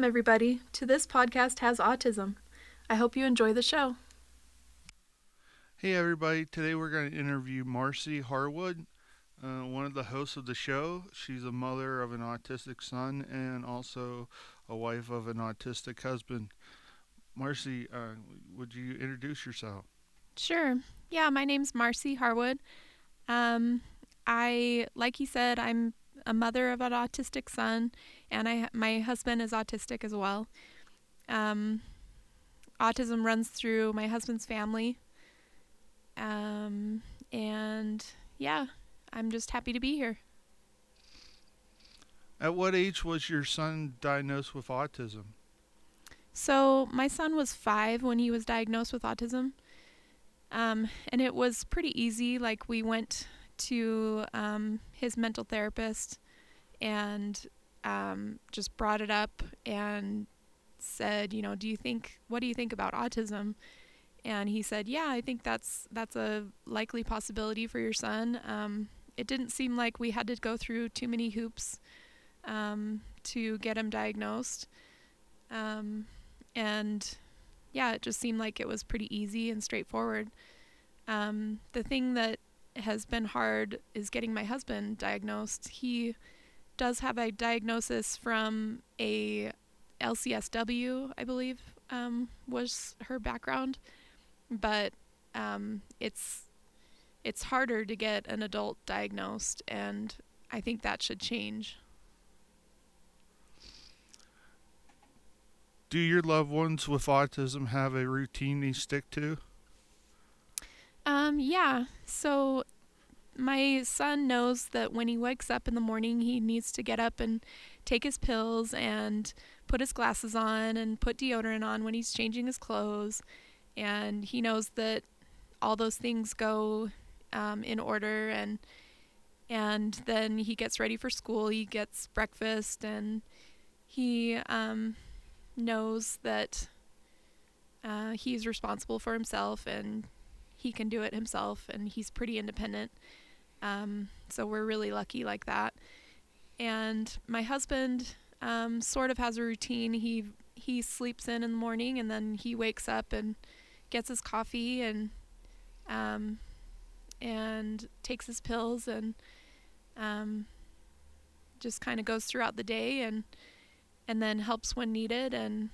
Welcome, everybody, to This Podcast Has Autism. I hope you enjoy the show. Hey, everybody. Today we're going to interview Marci Harwood, uh, one of the hosts of the show. She's a mother of an autistic son and also a wife of an autistic husband. Marci, uh, would you introduce yourself? Sure. Yeah, my name's Marci Harwood. Um, I, like he said, I'm a mother of an autistic son, and I my husband is autistic as well. Um, autism runs through my husband's family. Um, and yeah, I'm just happy to be here. At what age was your son diagnosed with autism? So, my son was five when he was diagnosed with autism. Um, and it was pretty easy. Like, we went to um, his mental therapist and um, just brought it up and said, you know, do you think, what do you think about autism? And he said, yeah, I think that's that's a likely possibility for your son. Um, it didn't seem like we had to go through too many hoops um, to get him diagnosed. Um, and yeah, it just seemed like it was pretty easy and straightforward. Um, the thing that has been hard is getting my husband diagnosed. He does have a diagnosis from a LCSW, I believe, um, was her background, but um, it's it's harder to get an adult diagnosed, and I think that should change. Do your loved ones with autism have a routine they stick to? Um, yeah. So my son knows that when he wakes up in the morning, he needs to get up and take his pills and put his glasses on and put deodorant on when he's changing his clothes. And he knows that all those things go um, in order and and then he gets ready for school. He gets breakfast and he um, knows that uh, he's responsible for himself and he can do it himself and he's pretty independent. Um, so we're really lucky like that. And my husband um, sort of has a routine. He he sleeps in in the morning and then he wakes up and gets his coffee and um, and takes his pills and um, just kind of goes throughout the day and and then helps when needed and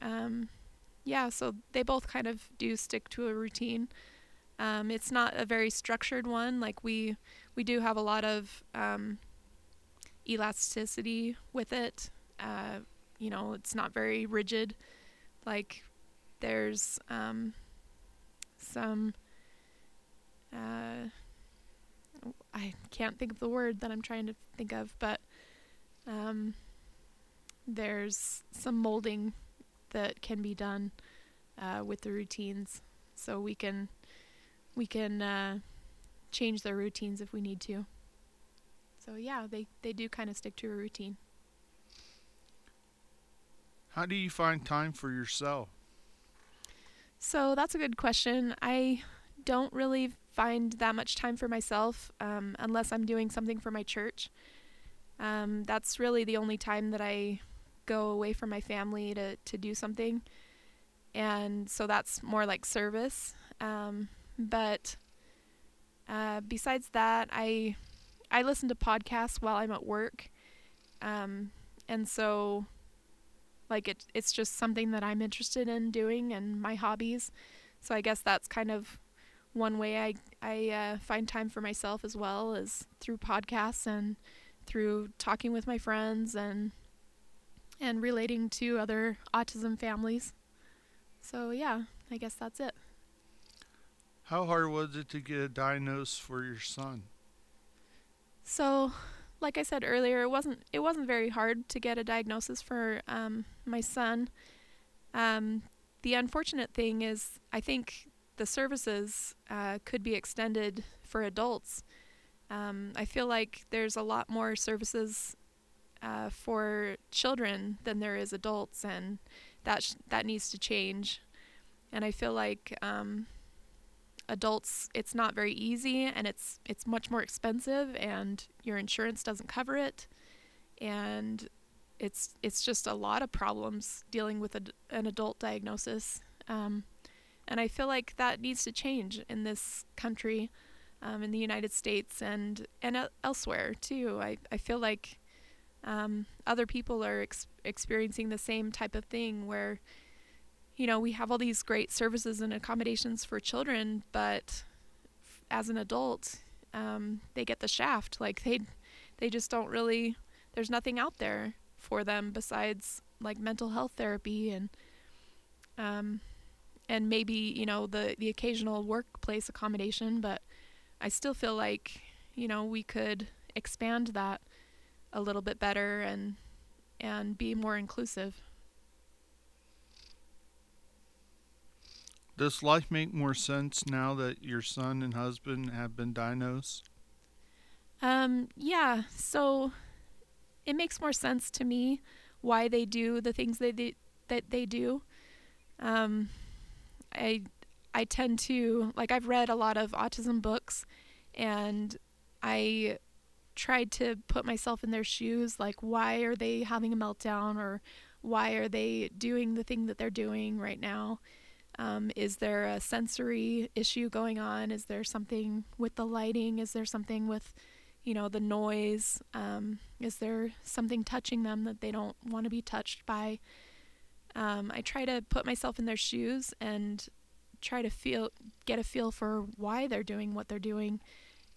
um, yeah so they both kind of do stick to a routine um, it's not a very structured one. Like we we do have a lot of um, elasticity with it. Uh, you know it's not very rigid. Like there's um, some uh, I can't think of the word that I'm trying to think of, but um, there's some molding that can be done uh, with the routines, so we can we can uh, change their routines if we need to. So yeah, they they do kind of stick to a routine. How do you find time for yourself? So that's a good question. I don't really find that much time for myself um, unless I'm doing something for my church. Um, that's really the only time that I go away from my family to, to do something. And so that's more like service. Um, but uh, besides that, I I listen to podcasts while I'm at work. Um, and so like it, it's just something that I'm interested in doing and my hobbies. So I guess that's kind of one way I I uh, find time for myself as well is through podcasts and through talking with my friends and and relating to other autism families. So yeah, I guess that's it. How hard was it to get a diagnosis for your son? So, like I said earlier, it wasn't it wasn't very hard to get a diagnosis for um, my son. Um, the unfortunate thing is, I think the services uh, could be extended for adults. Um, I feel like there's a lot more services uh, for children than there is adults, and that sh- that needs to change. And I feel like um, adults, it's not very easy, and it's it's much more expensive, and your insurance doesn't cover it. And it's it's just a lot of problems dealing with a, an adult diagnosis. Um, and I feel like that needs to change in this country, um, in the United States, and and elsewhere too. I I feel like um, other people are ex- experiencing the same type of thing where, you know, we have all these great services and accommodations for children, but f- as an adult, um, they get the shaft. Like they they just don't really. There's nothing out there for them besides like mental health therapy and um, and maybe you know the the occasional workplace accommodation but i still feel like you know we could expand that a little bit better and and be more inclusive does life make more sense now that your son and husband have been diagnosed? Um yeah so it makes more sense to me why they do the things they, they that they do. Um I I tend to like I've read a lot of autism books and I tried to put myself in their shoes like why are they having a meltdown or why are they doing the thing that they're doing right now um, is there a sensory issue going on? Is there something with the lighting? Is there something with you know the noise? Um, is there something touching them that they don't want to be touched by? Um, I try to put myself in their shoes and try to feel get a feel for why they're doing what they're doing,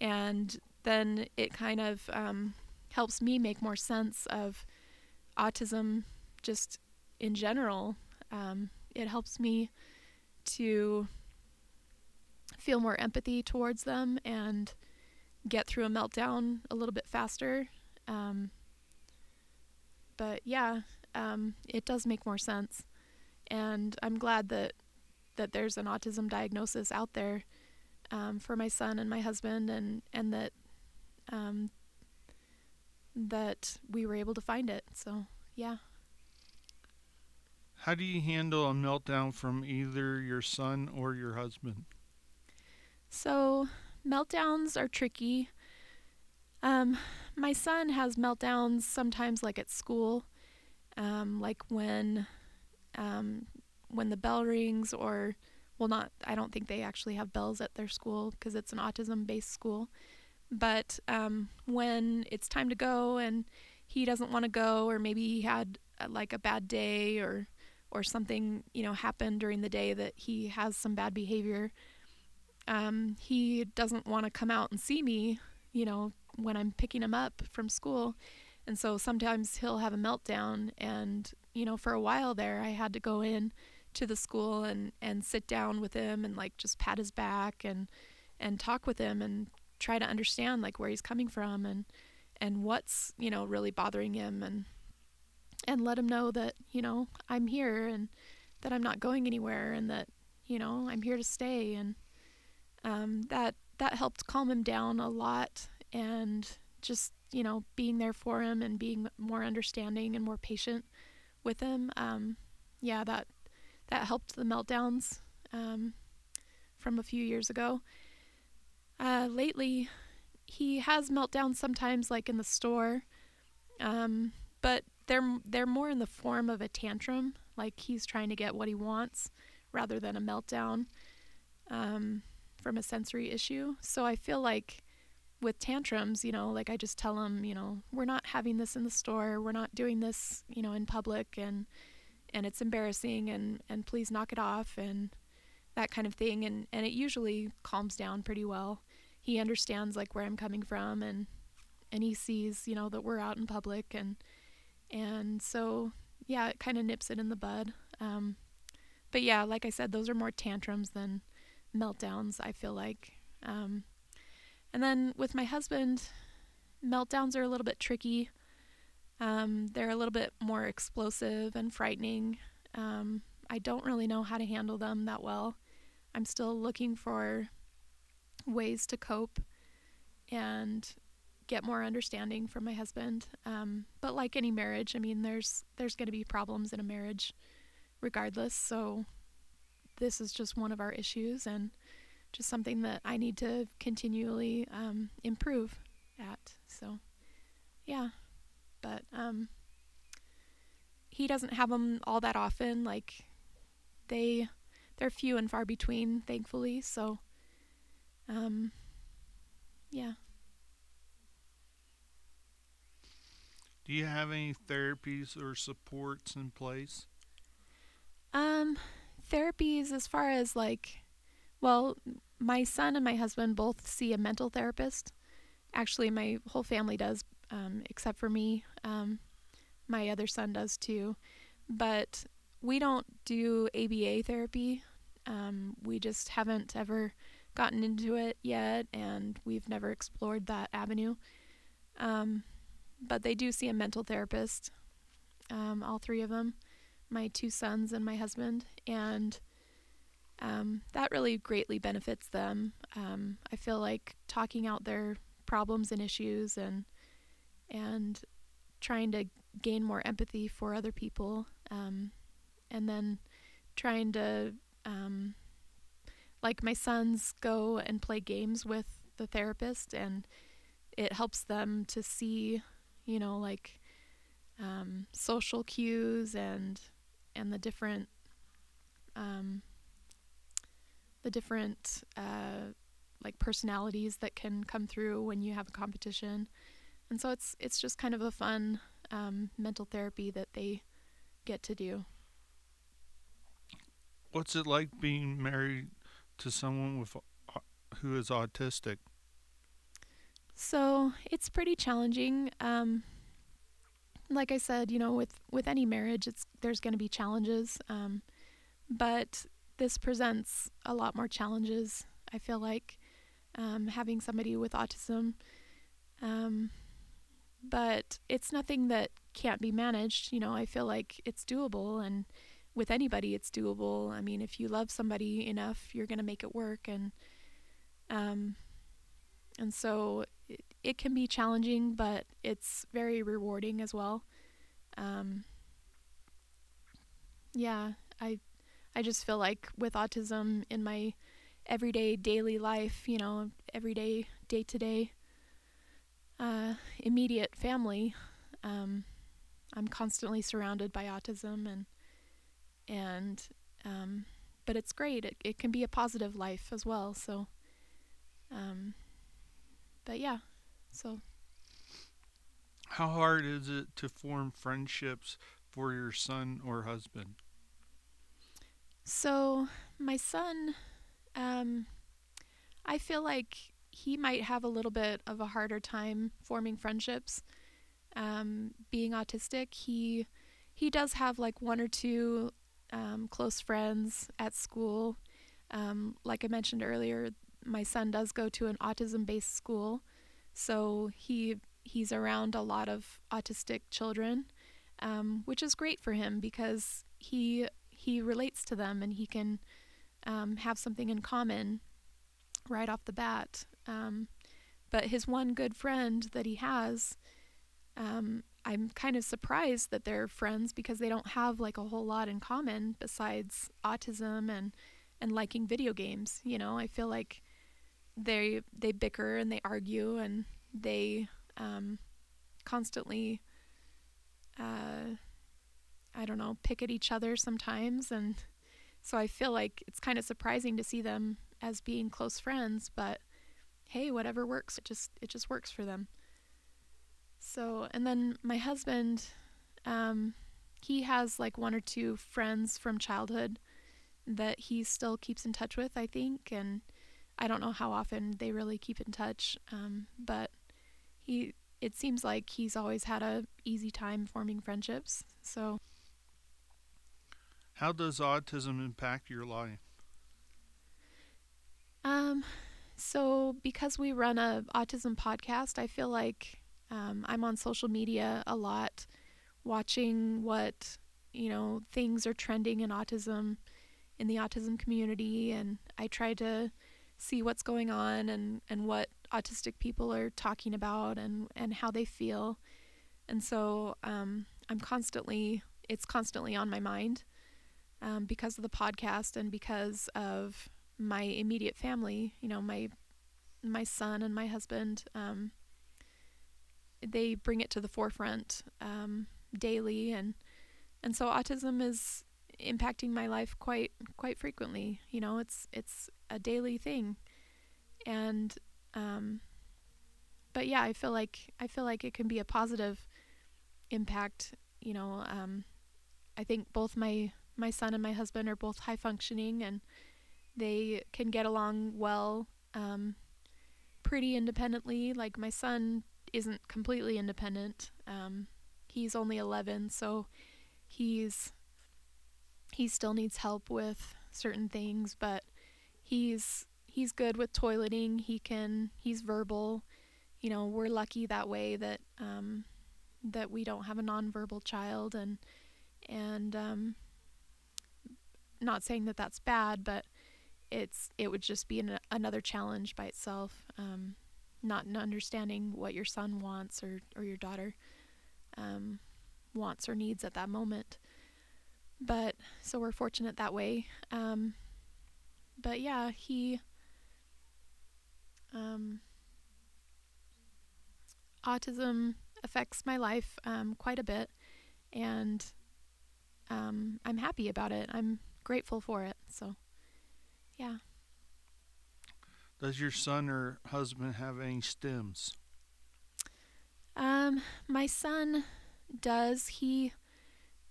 and then it kind of um, helps me make more sense of autism just in general. Um, it helps me to feel more empathy towards them and get through a meltdown a little bit faster. Um, but yeah, um, it does make more sense. And I'm glad that that there's an autism diagnosis out there um, for my son and my husband, and and that um, that we were able to find it. So yeah. How do you handle a meltdown from either your son or your husband? So meltdowns are tricky. Um, my son has meltdowns sometimes, like at school um, like when um, when the bell rings or well not i don't think they actually have bells at their school because it's an autism based school but um, when it's time to go and he doesn't want to go or maybe he had uh, like a bad day or or something you know happened during the day that he has some bad behavior um, he doesn't want to come out and see me you know when i'm picking him up from school. And so sometimes he'll have a meltdown and you know for a while there I had to go in to the school and and sit down with him and like just pat his back and and talk with him and try to understand like where he's coming from and and what's you know really bothering him and and let him know that you know I'm here and that I'm not going anywhere and that you know I'm here to stay and um, that that helped calm him down a lot and just you know, being there for him and being more understanding and more patient with him. Um, yeah, that that helped the meltdowns um, from a few years ago. Uh, lately, he has meltdowns sometimes, like in the store, um, but they're they're more in the form of a tantrum, like he's trying to get what he wants, rather than a meltdown um, from a sensory issue. So I feel like with tantrums, you know, like I just tell them, you know, we're not having this in the store, we're not doing this, you know, in public, and and it's embarrassing, and and please knock it off, and that kind of thing, and and it usually calms down pretty well. He understands like where I'm coming from, and and he sees, you know, that we're out in public, and and so yeah, it kind of nips it in the bud. Um, but yeah, like I said, those are more tantrums than meltdowns. I feel like. Um, and then with my husband, meltdowns are a little bit tricky. Um, they're a little bit more explosive and frightening. Um, I don't really know how to handle them that well. I'm still looking for ways to cope and get more understanding from my husband. Um, but like any marriage, I mean, there's there's going to be problems in a marriage, regardless. So this is just one of our issues, and just something that I need to continually um, improve at. So, yeah, but um, he doesn't have them all that often. Like they they're few and far between, thankfully. So, um, yeah. Do you have any therapies or supports in place? Um, therapies as far as like, well, my son and my husband both see a mental therapist. Actually, my whole family does, um, except for me. Um, my other son does too, but we don't do ABA therapy. Um, we just haven't ever gotten into it yet, and we've never explored that avenue. Um, but they do see a mental therapist, um, all three of them, my two sons and my husband, and um, that really greatly benefits them. Um, I feel like talking out their problems and issues and and trying to gain more empathy for other people, um, and then trying to um, like my sons go and play games with the therapist and it helps them to see you know, like um, social cues and and the different um, the different uh, like personalities that can come through when you have a competition, and so it's it's just kind of a fun um, mental therapy that they get to do. What's it like being married to someone with who is autistic? So it's pretty challenging. Um, like I said, you know, with with any marriage, it's there's going to be challenges, um, but this presents a lot more challenges. I feel like um, having somebody with autism, um, but it's nothing that can't be managed. You know, I feel like it's doable, and with anybody, it's doable. I mean, if you love somebody enough, you're going to make it work, and um, and so it, it can be challenging, but it's very rewarding as well. Um, yeah, I I just feel like with autism in my everyday daily life, you know, everyday day to day uh, immediate family, um, I'm constantly surrounded by autism and and um, but it's great. It it can be a positive life as well. So um, but yeah, so. How hard is it to form friendships for your son or husband? So, my son, um, I feel like he might have a little bit of a harder time forming friendships. Um, being autistic, he he does have like one or two um, close friends at school. Um, like I mentioned earlier, my son does go to an autism based school, so he he's around a lot of autistic children, um, which is great for him because he he relates to them and he can um, have something in common right off the bat. Um, but his one good friend that he has, um, I'm kind of surprised that they're friends because they don't have like a whole lot in common besides autism and and liking video games. You know, I feel like they they bicker and they argue and they um, constantly uh, I don't know pick at each other sometimes. And so I feel like it's kind of surprising to see them as being close friends but hey whatever works it just it just works for them. So and then my husband um, he has like one or two friends from childhood that he still keeps in touch with I think. And I don't know how often they really keep in touch, um, but he it seems like he's always had a easy time forming friendships. So, how does autism impact your life? Um, so because we run a autism podcast, I feel like um, I'm on social media a lot, watching what you know things are trending in autism, in the autism community, and I try to see what's going on and, and what autistic people are talking about and, and how they feel. And so um, I'm constantly, it's constantly on my mind um, because of the podcast and because of my immediate family, you know, my, my son and my husband. Um, they bring it to the forefront um, daily and and so autism is impacting my life quite quite frequently. You know, it's it's a daily thing, and um, but yeah, I feel like I feel like it can be a positive impact. You know, um, I think both my my son and my husband are both high functioning, and they can get along well, um, pretty independently. Like my son isn't completely independent. Um, he's only 11, so he's he still needs help with certain things, but he's he's good with toileting. He can he's verbal. You know, we're lucky that way that um, that we don't have a nonverbal child, and and um, not saying that that's bad, but it's it would just be an, another challenge by itself. Um, not understanding what your son wants or or your daughter um, wants or needs at that moment. But so we're fortunate that way. Um, but yeah, he um, autism affects my life um, quite a bit, and um, I'm happy about it. I'm grateful for it. So, yeah. Does your son or husband have any stims? Um, my son does. He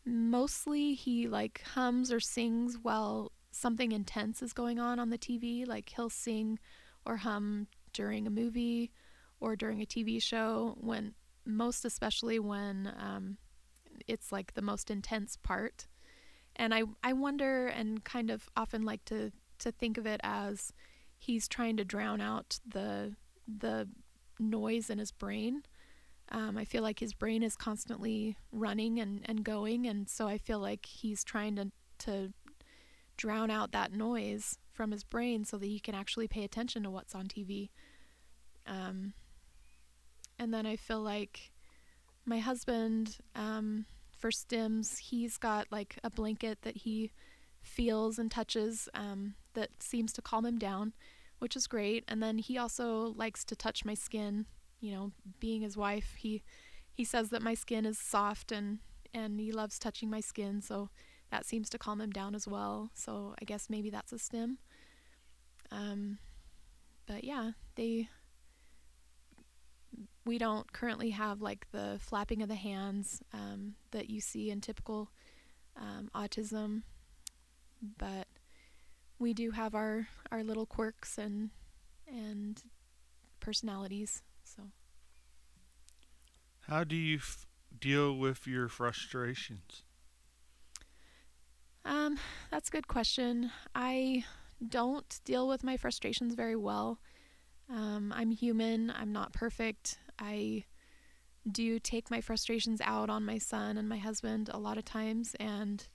mostly he like hums or sings while something intense is going on on the TV. Like he'll sing or hum during a movie or during a TV show when most especially when um, it's like the most intense part. And I I wonder and kind of often like to to think of it as he's trying to drown out the the noise in his brain um, I feel like his brain is constantly running and, and going, and so I feel like he's trying to to drown out that noise from his brain so that he can actually pay attention to what's on TV. Um, and then I feel like my husband, um, for stims, he's got like a blanket that he feels and touches um, that seems to calm him down, which is great. And then he also likes to touch my skin you know, being his wife, he he says that my skin is soft and and he loves touching my skin, so that seems to calm him down as well. So I guess maybe that's a stim. Um, but yeah, they we don't currently have like the flapping of the hands um, that you see in typical um, autism, but we do have our our little quirks and and personalities. How do you f- deal with your frustrations? Um, that's a good question. I don't deal with my frustrations very well. Um, I'm human. I'm not perfect. I do take my frustrations out on my son and my husband a lot of times, and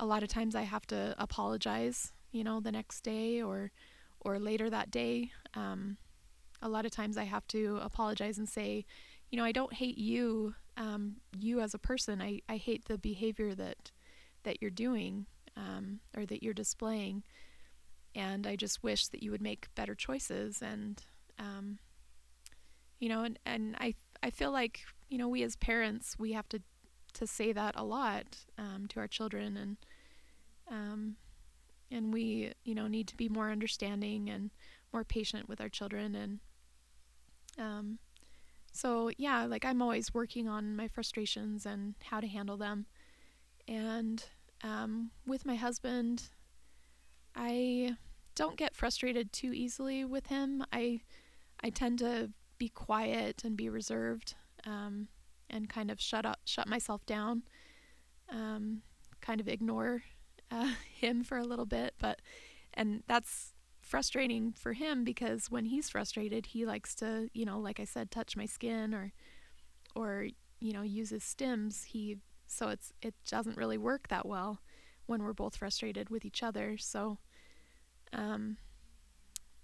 a lot of times I have to apologize. You know, the next day or or later that day. Um, a lot of times I have to apologize and say, you know, I don't hate you, um, you as a person. I, I hate the behavior that that you're doing um, or that you're displaying, and I just wish that you would make better choices. And um, you know, and and I I feel like you know we as parents we have to to say that a lot um, to our children and um, and we you know need to be more understanding and more patient with our children and um, so yeah like i'm always working on my frustrations and how to handle them. And um, with my husband i don't get frustrated too easily with him. I i tend to be quiet and be reserved um, and kind of shut up shut myself down um, kind of ignore uh, him for a little bit but and that's frustrating for him because when he's frustrated, he likes to, you know, like I said, touch my skin or or you know, use his stims. He so it's it doesn't really work that well when we're both frustrated with each other. So um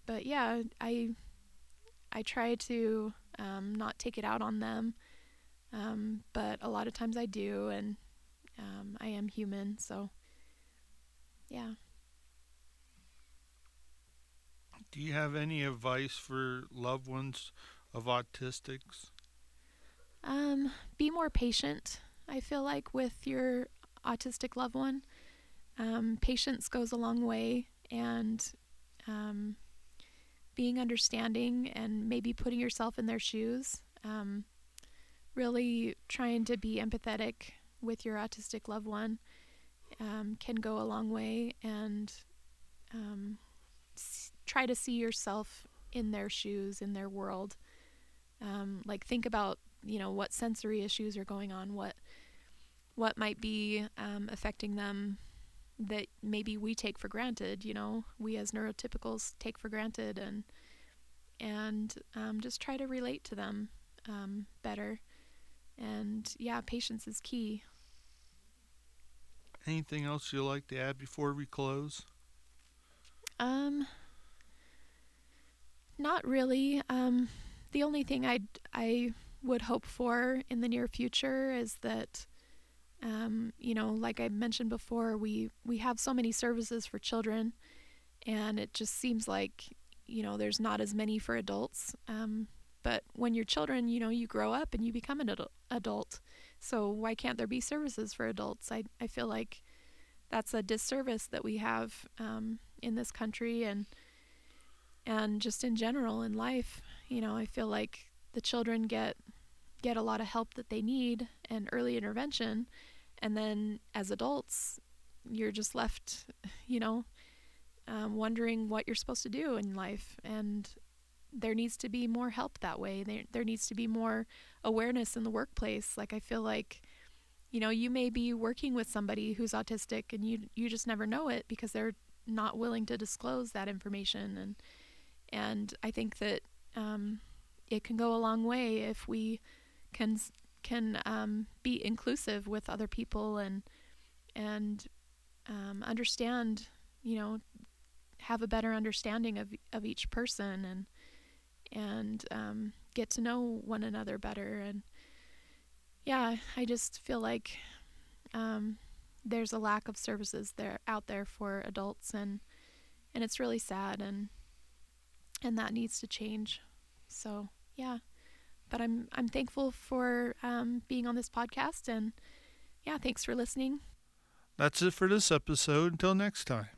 but yeah, I I try to um, not take it out on them. Um, but a lot of times I do, and um, I am human, so yeah. Do you have any advice for loved ones of autistics? Um, be more patient. I feel like with your autistic loved one. Um, patience goes a long way, and um, being understanding and maybe putting yourself in their shoes. Um, really trying to be empathetic with your autistic loved one um, can go a long way, and um, try to see yourself in their shoes, in their world. Um, like think about you know what sensory issues are going on, what what might be um, affecting them that maybe we take for granted. You know, we as neurotypicals take for granted, and and um, just try to relate to them um, better. And yeah, patience is key. Anything else you'd like to add before we close? Um, not really. Um, the only thing I I would hope for in the near future is that, um, you know, like I mentioned before, we we have so many services for children, and it just seems like you know there's not as many for adults. Um, but when you're children, you know, you grow up and you become an adu- adult. So why can't there be services for adults? I I feel like that's a disservice that we have um, in this country and and just in general in life. You know, I feel like the children get get a lot of help that they need and early intervention, and then as adults, you're just left, you know, um, wondering what you're supposed to do in life and there needs to be more help that way. There there needs to be more awareness in the workplace. Like I feel like you know, you may be working with somebody who's autistic and you you just never know it because they're not willing to disclose that information and and I think that um, it can go a long way if we can can um, be inclusive with other people and and um, understand, you know, have a better understanding of of each person and and um, get to know one another better. And yeah, I just feel like um, there's a lack of services there out there for adults, and and it's really sad, and and that needs to change. So yeah, but I'm I'm thankful for um, being on this podcast, and yeah, thanks for listening. That's it for this episode. Until next time.